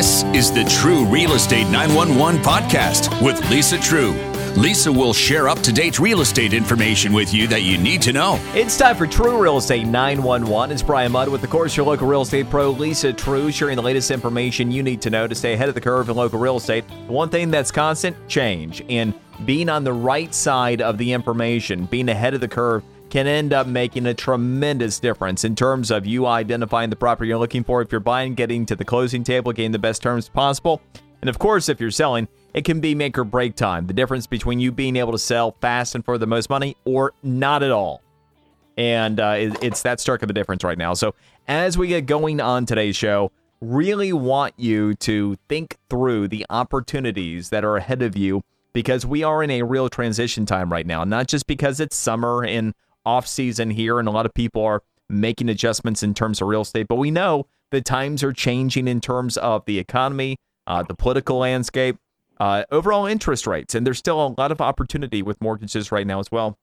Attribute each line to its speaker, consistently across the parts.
Speaker 1: This is the True Real Estate 911 podcast with Lisa True. Lisa will share up to date real estate information with you that you need to know.
Speaker 2: It's time for True Real Estate 911. It's Brian Mudd with, of course, your local real estate pro, Lisa True, sharing the latest information you need to know to stay ahead of the curve in local real estate. One thing that's constant change, and being on the right side of the information, being ahead of the curve, can end up making a tremendous difference in terms of you identifying the property you're looking for. If you're buying, getting to the closing table, getting the best terms possible. And of course, if you're selling, it can be make or break time. The difference between you being able to sell fast and for the most money or not at all. And uh, it, it's that stark of a difference right now. So, as we get going on today's show, really want you to think through the opportunities that are ahead of you because we are in a real transition time right now. Not just because it's summer and off season here and a lot of people are making adjustments in terms of real estate, but we know the times are changing in terms of the economy, uh, the political landscape, uh, overall interest rates, and there's still a lot of opportunity with mortgages right now as well.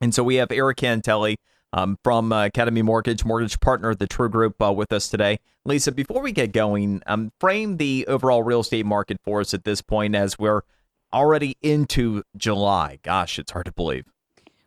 Speaker 2: And so we have Eric Cantelli um, from uh, Academy Mortgage, mortgage partner at the True Group, uh, with us today. Lisa, before we get going, um, frame the overall real estate market for us at this point as we're already into July. Gosh, it's hard to believe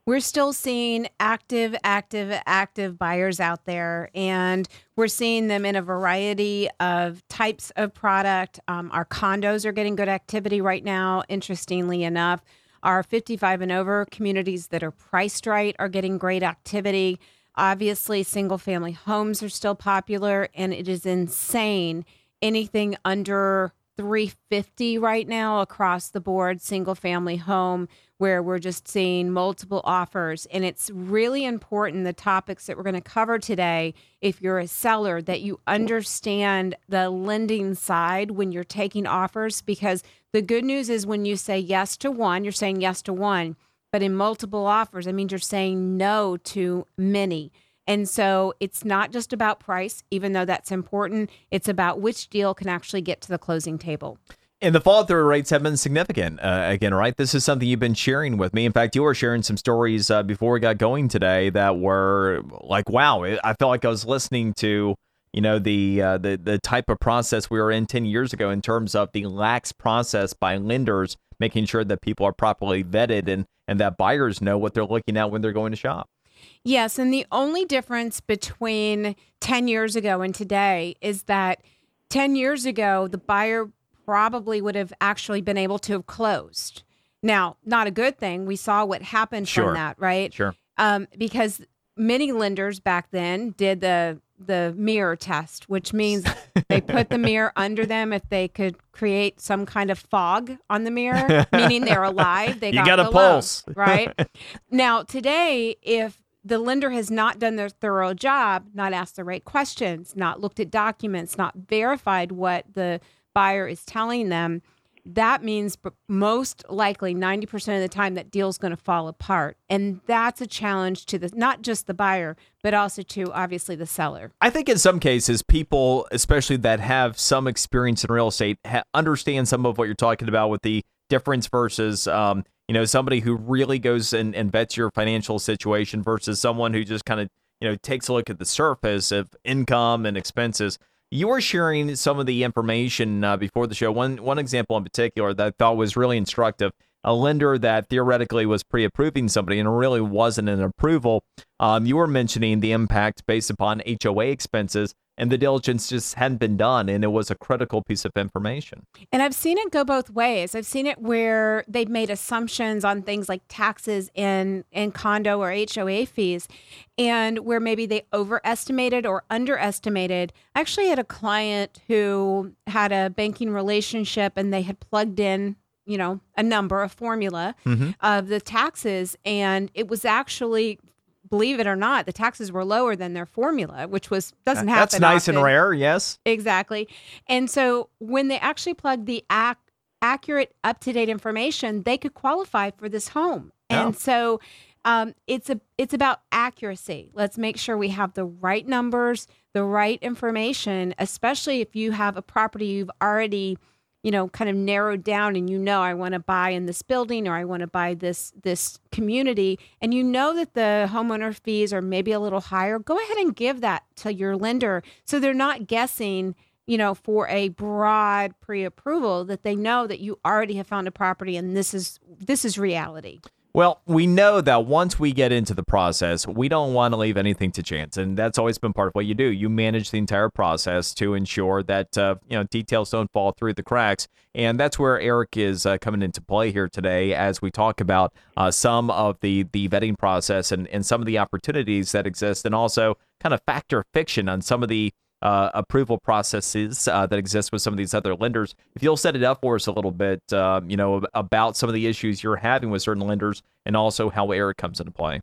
Speaker 3: we're still seeing active, active, active buyers out there, and we're seeing them in a variety of types of product. Um, our condos are getting good activity right now, interestingly enough. Our 55 and over communities that are priced right are getting great activity. Obviously, single family homes are still popular, and it is insane. Anything under 350 right now across the board, single family home where we're just seeing multiple offers. And it's really important the topics that we're going to cover today, if you're a seller, that you understand the lending side when you're taking offers. Because the good news is when you say yes to one, you're saying yes to one. But in multiple offers, that means you're saying no to many. And so it's not just about price, even though that's important. It's about which deal can actually get to the closing table.
Speaker 2: And the fall through rates have been significant. Uh, again, right? This is something you've been sharing with me. In fact, you were sharing some stories uh, before we got going today that were like, wow, I felt like I was listening to, you know, the uh, the the type of process we were in ten years ago in terms of the lax process by lenders, making sure that people are properly vetted and and that buyers know what they're looking at when they're going to shop.
Speaker 3: Yes, and the only difference between ten years ago and today is that. 10 years ago, the buyer probably would have actually been able to have closed. Now, not a good thing. We saw what happened
Speaker 2: sure.
Speaker 3: from that, right?
Speaker 2: Sure.
Speaker 3: Um, because many lenders back then did the the mirror test, which means they put the mirror under them if they could create some kind of fog on the mirror, meaning they're alive. They
Speaker 2: you
Speaker 3: got,
Speaker 2: got a pulse,
Speaker 3: loan, right? now, today, if the lender has not done their thorough job, not asked the right questions, not looked at documents, not verified what the buyer is telling them, that means most likely 90% of the time that deal's going to fall apart. And that's a challenge to the not just the buyer but also to obviously the seller.
Speaker 2: I think in some cases people especially that have some experience in real estate ha- understand some of what you're talking about with the difference versus um, you know somebody who really goes and, and vets your financial situation versus someone who just kind of you know takes a look at the surface of income and expenses you were sharing some of the information uh, before the show. One one example in particular that I thought was really instructive. A lender that theoretically was pre-approving somebody and really wasn't an approval. Um, you were mentioning the impact based upon HOA expenses and the diligence just hadn't been done and it was a critical piece of information.
Speaker 3: And I've seen it go both ways. I've seen it where they've made assumptions on things like taxes and and condo or HOA fees and where maybe they overestimated or underestimated. I actually had a client who had a banking relationship and they had plugged in you know a number a formula mm-hmm. of the taxes and it was actually believe it or not, the taxes were lower than their formula, which was doesn't happen.
Speaker 2: That's nice
Speaker 3: often.
Speaker 2: and rare, yes.
Speaker 3: Exactly. And so when they actually plugged the ac- accurate, up to date information, they could qualify for this home. And so um, it's a it's about accuracy. Let's make sure we have the right numbers, the right information, especially if you have a property you've already you know kind of narrowed down and you know I want to buy in this building or I want to buy this this community and you know that the homeowner fees are maybe a little higher go ahead and give that to your lender so they're not guessing you know, for a broad pre-approval that they know that you already have found a property and this is this is reality.
Speaker 2: Well, we know that once we get into the process, we don't want to leave anything to chance, and that's always been part of what you do. You manage the entire process to ensure that uh, you know details don't fall through the cracks, and that's where Eric is uh, coming into play here today as we talk about uh, some of the the vetting process and and some of the opportunities that exist, and also kind of factor fiction on some of the uh, approval processes uh, that exist with some of these other lenders. If you'll set it up for us a little bit, uh, you know, about some of the issues you're having with certain lenders and also how Eric comes into play.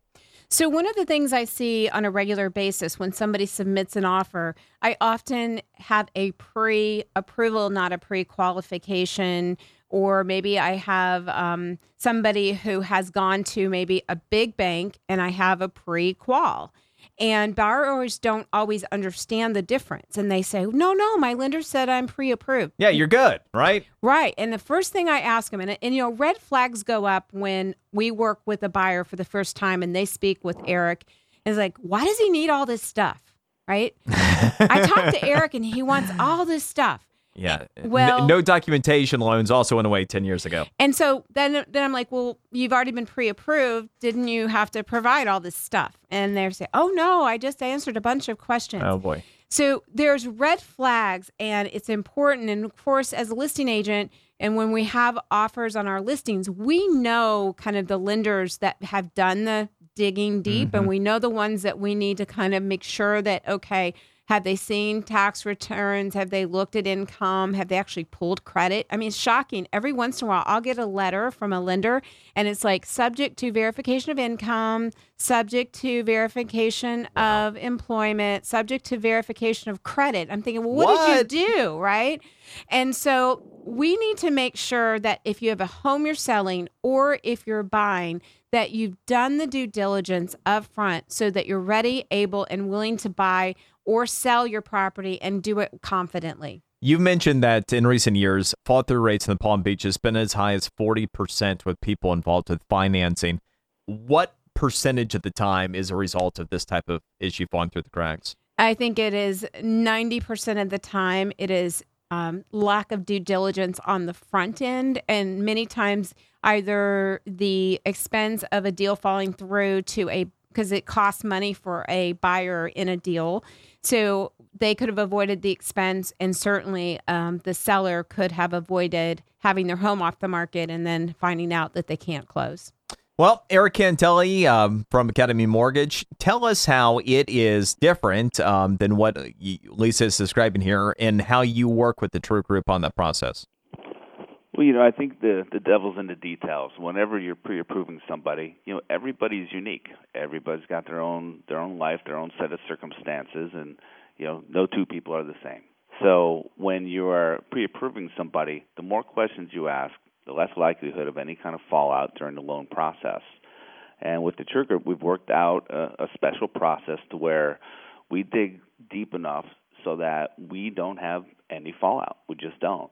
Speaker 3: So, one of the things I see on a regular basis when somebody submits an offer, I often have a pre approval, not a pre qualification. Or maybe I have um, somebody who has gone to maybe a big bank and I have a pre qual. And borrowers don't always understand the difference. And they say, no, no, my lender said I'm pre approved.
Speaker 2: Yeah, you're good, right?
Speaker 3: Right. And the first thing I ask them, and, and, you know, red flags go up when we work with a buyer for the first time and they speak with Eric. Is like, why does he need all this stuff? Right. I talked to Eric and he wants all this stuff.
Speaker 2: Yeah. Well, no, no documentation loans also went away 10 years ago.
Speaker 3: And so then then I'm like, "Well, you've already been pre-approved. Didn't you have to provide all this stuff?" And they're saying, "Oh no, I just answered a bunch of questions."
Speaker 2: Oh boy.
Speaker 3: So there's red flags and it's important and of course as a listing agent and when we have offers on our listings, we know kind of the lenders that have done the digging deep mm-hmm. and we know the ones that we need to kind of make sure that okay, have they seen tax returns? Have they looked at income? Have they actually pulled credit? I mean, it's shocking. Every once in a while, I'll get a letter from a lender and it's like subject to verification of income, subject to verification wow. of employment, subject to verification of credit. I'm thinking, well, what, what, did you do? Right. And so we need to make sure that if you have a home you're selling or if you're buying, that you've done the due diligence up front so that you're ready, able, and willing to buy or sell your property and do it confidently.
Speaker 2: You've mentioned that in recent years, fall through rates in the Palm Beach has been as high as 40% with people involved with financing. What percentage of the time is a result of this type of issue falling through the cracks?
Speaker 3: I think it is 90% of the time, it is um, lack of due diligence on the front end. And many times, either the expense of a deal falling through to a because it costs money for a buyer in a deal so they could have avoided the expense, and certainly um, the seller could have avoided having their home off the market and then finding out that they can't close.
Speaker 2: Well, Eric Cantelli um, from Academy Mortgage, tell us how it is different um, than what Lisa is describing here and how you work with the True Group on that process.
Speaker 4: Well, you know, I think the the devil's in the details. Whenever you're pre-approving somebody, you know, everybody's unique. Everybody's got their own their own life, their own set of circumstances, and you know, no two people are the same. So when you are pre-approving somebody, the more questions you ask, the less likelihood of any kind of fallout during the loan process. And with the True Group, we've worked out a, a special process to where we dig deep enough so that we don't have any fallout. We just don't.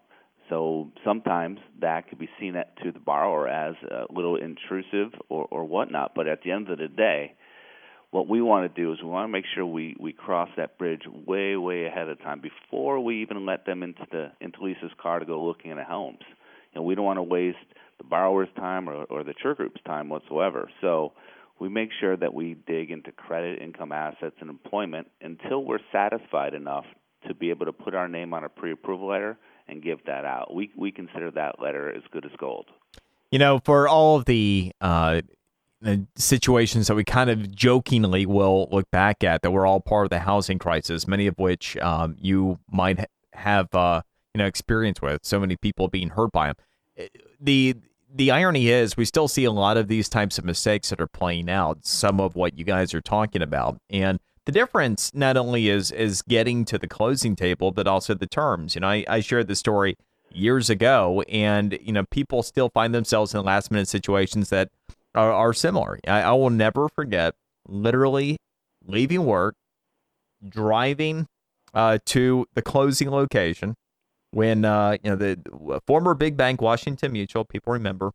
Speaker 4: So sometimes that could be seen at, to the borrower as a little intrusive or, or whatnot. But at the end of the day, what we want to do is we want to make sure we, we cross that bridge way, way ahead of time before we even let them into the into Lisa's car to go looking at homes. You know, we don't want to waste the borrower's time or, or the True Group's time whatsoever. So we make sure that we dig into credit, income, assets, and employment until we're satisfied enough to be able to put our name on a pre-approval letter and give that out. We we consider that letter as good as gold.
Speaker 2: You know, for all of the uh, situations that we kind of jokingly will look back at that we're all part of the housing crisis, many of which um, you might have uh, you know experience with. So many people being hurt by them. Eh, the the irony is we still see a lot of these types of mistakes that are playing out. Some of what you guys are talking about, and the difference not only is is getting to the closing table, but also the terms. You know, I, I shared the story years ago, and you know, people still find themselves in last minute situations that are, are similar. I, I will never forget literally leaving work, driving uh, to the closing location when uh, you know the former big bank Washington Mutual. People remember.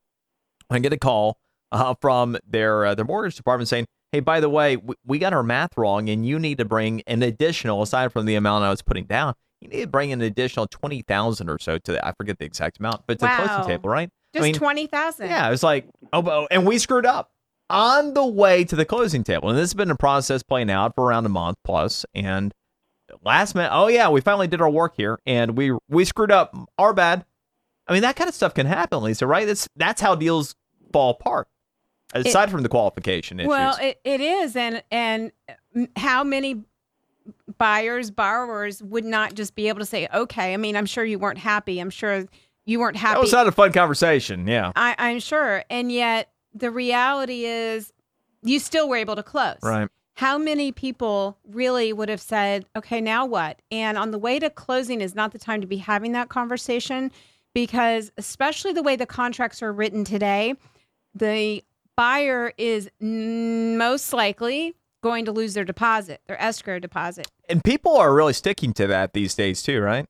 Speaker 2: I get a call uh, from their uh, their mortgage department saying, hey, by the way, we, we got our math wrong and you need to bring an additional, aside from the amount I was putting down, you need to bring an additional twenty thousand or so to the, I forget the exact amount, but to the closing table, right?
Speaker 3: Just
Speaker 2: I mean,
Speaker 3: twenty thousand.
Speaker 2: yeah, it was like, oh, and we screwed up on the way to the closing table. And this has been a process playing out for around a month plus. And last minute, oh yeah, we finally did our work here, and we we screwed up. Our bad. I mean, that kind of stuff can happen, Lisa. Right? That's that's how deals fall apart. Aside from the qualification issues.
Speaker 3: Well, it, it is, and and how many buyers, borrowers would not just be able to say, okay. I mean, I'm sure you weren't happy. I'm sure you weren't happy.
Speaker 2: that was not a fun conversation. Yeah.
Speaker 3: I, I'm sure, and yet the reality is, you still were able to close.
Speaker 2: Right.
Speaker 3: How many people really would have said, okay, now what? And on the way to closing is not the time to be having that conversation because, especially the way the contracts are written today, the buyer is most likely going to lose their deposit, their escrow deposit.
Speaker 2: And people are really sticking to that these days too, right?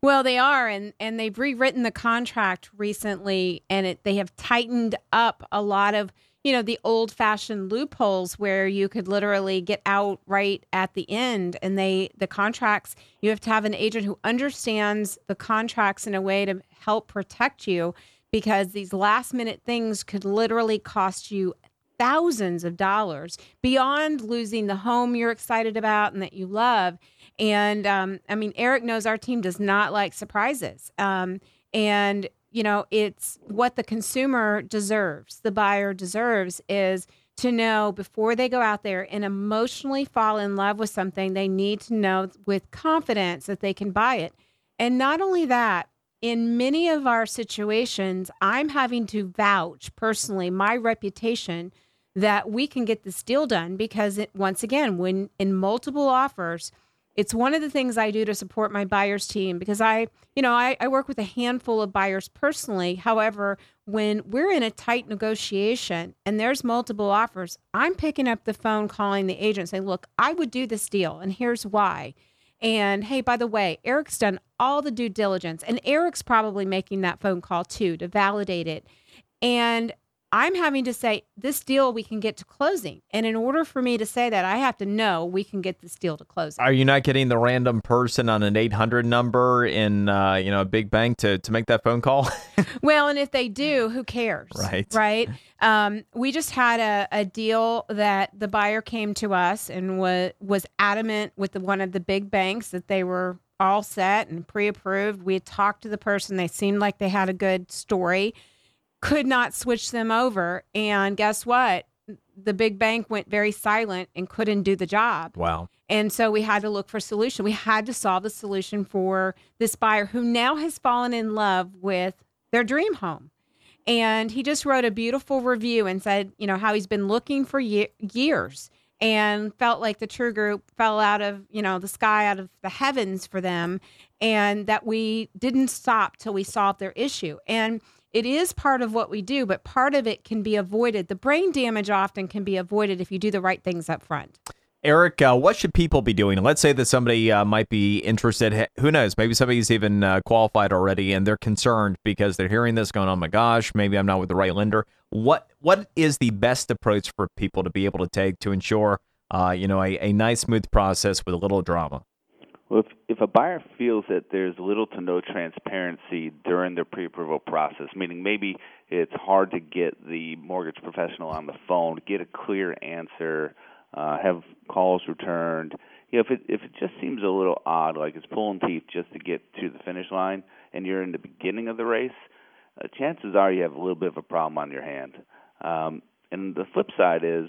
Speaker 3: Well, they are, and and they've rewritten the contract recently, and it, they have tightened up a lot of you know the old-fashioned loopholes where you could literally get out right at the end, and they the contracts you have to have an agent who understands the contracts in a way to help protect you because these last-minute things could literally cost you thousands of dollars beyond losing the home you're excited about and that you love. And um, I mean, Eric knows our team does not like surprises. Um, and, you know, it's what the consumer deserves, the buyer deserves is to know before they go out there and emotionally fall in love with something, they need to know with confidence that they can buy it. And not only that, in many of our situations, I'm having to vouch personally my reputation that we can get this deal done because it, once again, when in multiple offers, it's one of the things I do to support my buyers team because I, you know, I, I work with a handful of buyers personally. However, when we're in a tight negotiation and there's multiple offers, I'm picking up the phone, calling the agent, saying, look, I would do this deal and here's why. And hey, by the way, Eric's done all the due diligence, and Eric's probably making that phone call too to validate it. And I'm having to say, this deal we can get to closing. And in order for me to say that, I have to know we can get this deal to closing.
Speaker 2: Are you not getting the random person on an 800 number in uh, you know a big bank to to make that phone call?
Speaker 3: Well, and if they do, who cares?
Speaker 2: Right.
Speaker 3: Right. Um, we just had a, a deal that the buyer came to us and was was adamant with the, one of the big banks that they were all set and pre-approved. We had talked to the person; they seemed like they had a good story. Could not switch them over, and guess what? The big bank went very silent and couldn't do the job.
Speaker 2: wow.
Speaker 3: And so we had to look for a solution. We had to solve the solution for this buyer who now has fallen in love with their dream home. And he just wrote a beautiful review and said, you know, how he's been looking for ye- years and felt like the True Group fell out of, you know, the sky, out of the heavens for them, and that we didn't stop till we solved their issue. And it is part of what we do, but part of it can be avoided. The brain damage often can be avoided if you do the right things up front.
Speaker 2: Eric, uh, what should people be doing? Let's say that somebody uh, might be interested. Who knows? Maybe somebody's even uh, qualified already, and they're concerned because they're hearing this, going, "Oh my gosh, maybe I'm not with the right lender." What What is the best approach for people to be able to take to ensure, uh, you know, a, a nice, smooth process with a little drama?
Speaker 4: Well, if, if a buyer feels that there's little to no transparency during their pre-approval process, meaning maybe it's hard to get the mortgage professional on the phone, get a clear answer, uh, have calls returned, you know, if it if it just seems a little odd, like it's pulling teeth just to get to the finish line, and you're in the beginning of the race, uh, chances are you have a little bit of a problem on your hand. Um, and the flip side is,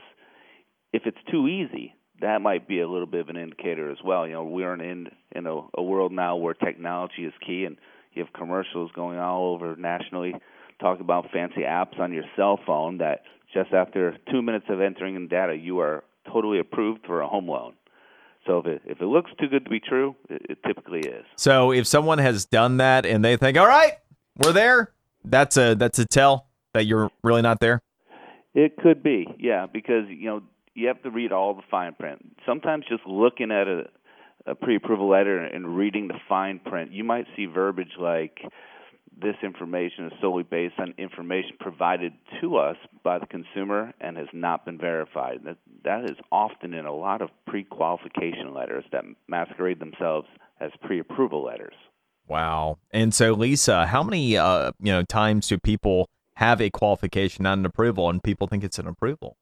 Speaker 4: if it's too easy, that might be a little bit of an indicator as well. You know, we're in in a, a world now where technology is key, and you have commercials going all over nationally talking about fancy apps on your cell phone that just after two minutes of entering in data, you are totally approved for a home loan. So if it if it looks too good to be true, it, it typically is.
Speaker 2: So if someone has done that and they think, "All right, we're there," that's a that's a tell that you're really not there.
Speaker 4: It could be, yeah, because you know you have to read all the fine print. Sometimes just looking at a, a pre-approval letter and reading the fine print, you might see verbiage like this information is solely based on information provided to us by the consumer and has not been verified. That, that is often in a lot of pre-qualification letters that masquerade themselves as pre-approval letters.
Speaker 2: Wow. And so, Lisa, how many uh, you know times do people have a qualification, not an approval, and people think it's an approval?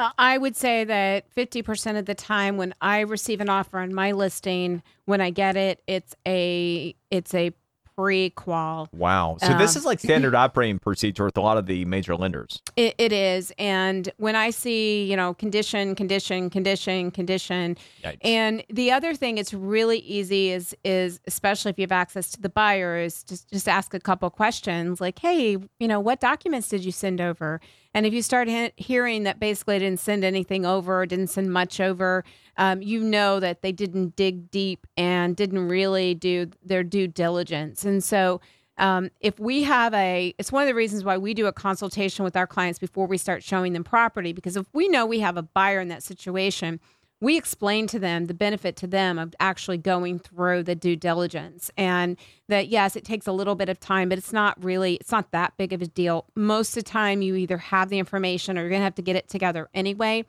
Speaker 3: Uh, I would say that 50% of the time when I receive an offer on my listing, when I get it, it's a it's a pre-qual.
Speaker 2: Wow. So this
Speaker 3: Um,
Speaker 2: is like standard operating procedure with a lot of the major lenders.
Speaker 3: It, it is, and when I see you know condition, condition, condition, condition,
Speaker 2: Yikes.
Speaker 3: and the other thing it's really easy is is especially if you have access to the buyer is just just ask a couple questions like, hey, you know, what documents did you send over? And if you start he- hearing that basically they didn't send anything over, didn't send much over, um, you know that they didn't dig deep and didn't really do their due diligence. And so, um, if we have a, it's one of the reasons why we do a consultation with our clients before we start showing them property. Because if we know we have a buyer in that situation, we explain to them the benefit to them of actually going through the due diligence and that yes it takes a little bit of time but it's not really it's not that big of a deal most of the time you either have the information or you're going to have to get it together anyway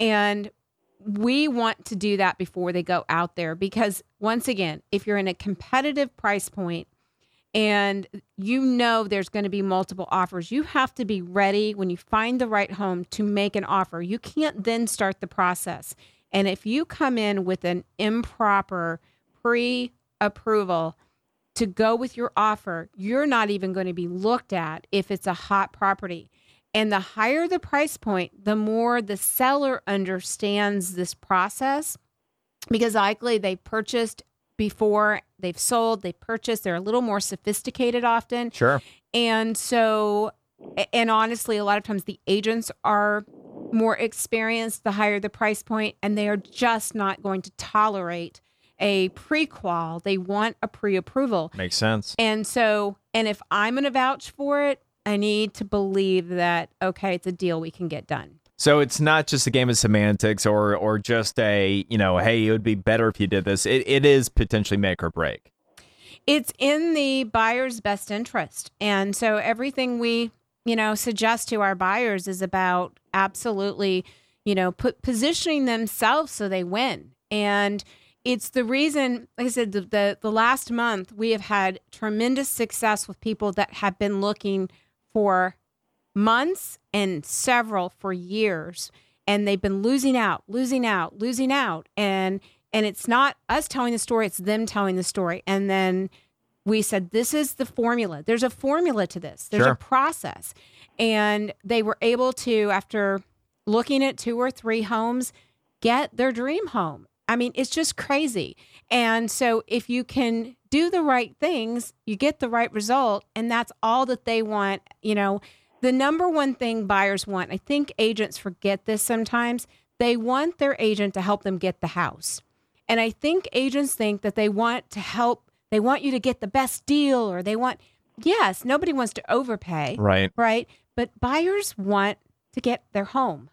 Speaker 3: and we want to do that before they go out there because once again if you're in a competitive price point and you know there's going to be multiple offers you have to be ready when you find the right home to make an offer you can't then start the process and if you come in with an improper pre approval to go with your offer, you're not even going to be looked at if it's a hot property. And the higher the price point, the more the seller understands this process because likely they purchased before they've sold, they purchased, they're a little more sophisticated often.
Speaker 2: Sure.
Speaker 3: And so, and honestly, a lot of times the agents are more experienced the higher the price point, and they are just not going to tolerate a pre-qual. They want a pre-approval.
Speaker 2: Makes sense.
Speaker 3: And so, and if I'm going to vouch for it, I need to believe that okay, it's a deal we can get done.
Speaker 2: So it's not just a game of semantics or or just a, you know, hey, it would be better if you did this. It, it is potentially make or break.
Speaker 3: It's in the buyer's best interest. And so everything we, you know, suggest to our buyers is about absolutely, you know, put positioning themselves so they win. And it's the reason, like I said, the, the, the last month we have had tremendous success with people that have been looking for months and several for years and they've been losing out losing out losing out and and it's not us telling the story it's them telling the story. And then we said this is the formula. There's a formula to this. There's
Speaker 2: Sure.
Speaker 3: a process. And they were able to after looking at two or three homes get their dream home i mean it's just crazy and so if you can do the right things you get the right result and that's all that they want you know the number one thing buyers want i think agents forget this sometimes they want their agent to help them get the house and I think agents think that they want to help, they want you to get the best deal or they want, yes, nobody wants to overpay,
Speaker 2: Right.
Speaker 3: right? But buyers want to get their home,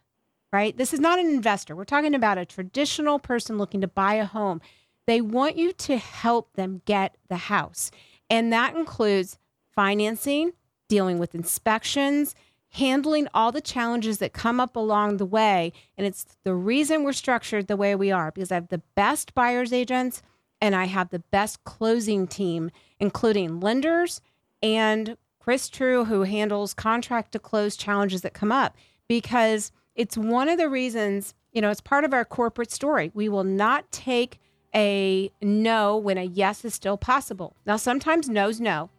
Speaker 3: right? This is not an investor. We're talking about a traditional person looking to buy a home. They want you to help them get the house. And that includes financing, dealing with inspections, handling all the challenges that come up along the way. And it's the reason we're structured the way we are because I have the best buyer's agents and I have the best closing team, including lenders and Chris True, who handles contract to close challenges that come up. Because it's one of the reasons, you know, it's part of our corporate story. We will not take a no when a yes is still possible. Now, sometimes no's no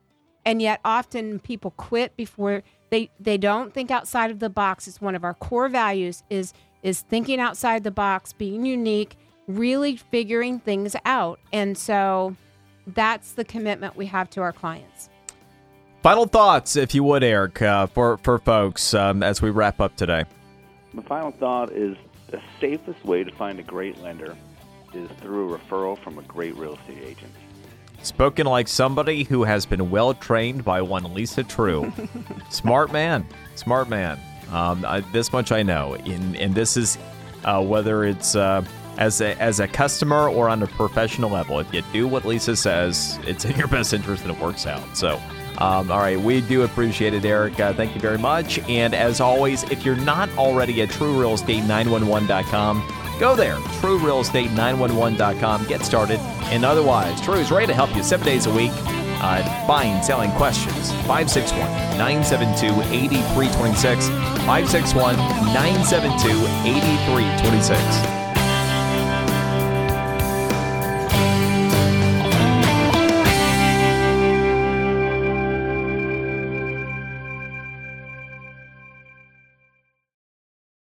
Speaker 3: and yet often people quit before they they don't think outside of the box it's one of our core values is is thinking outside the box being unique really figuring things out and so that's the commitment we have to our clients
Speaker 2: Final thoughts, if you would, Eric, uh, for for folks um, as we wrap up today.
Speaker 4: My final thought is the safest way to find a great lender is through a referral from a great real estate agent.
Speaker 2: Spoken like somebody who has been well trained by one Lisa True. smart man, smart man. Um, I, this much I know, and and this is uh, whether it's uh, as a as a customer or on a professional level. If you do what Lisa says, it's in your best interest and it works out. So, Um, all right, we do appreciate it, Eric. Uh, thank you very much. And as always, if you're not already at TrueRealEstate911.com, go there, TrueRealEstate911.com. Get started. And otherwise, True is ready to help you seven days a week. Uh, buying, selling questions. 561 972 8326. 561 972 8326.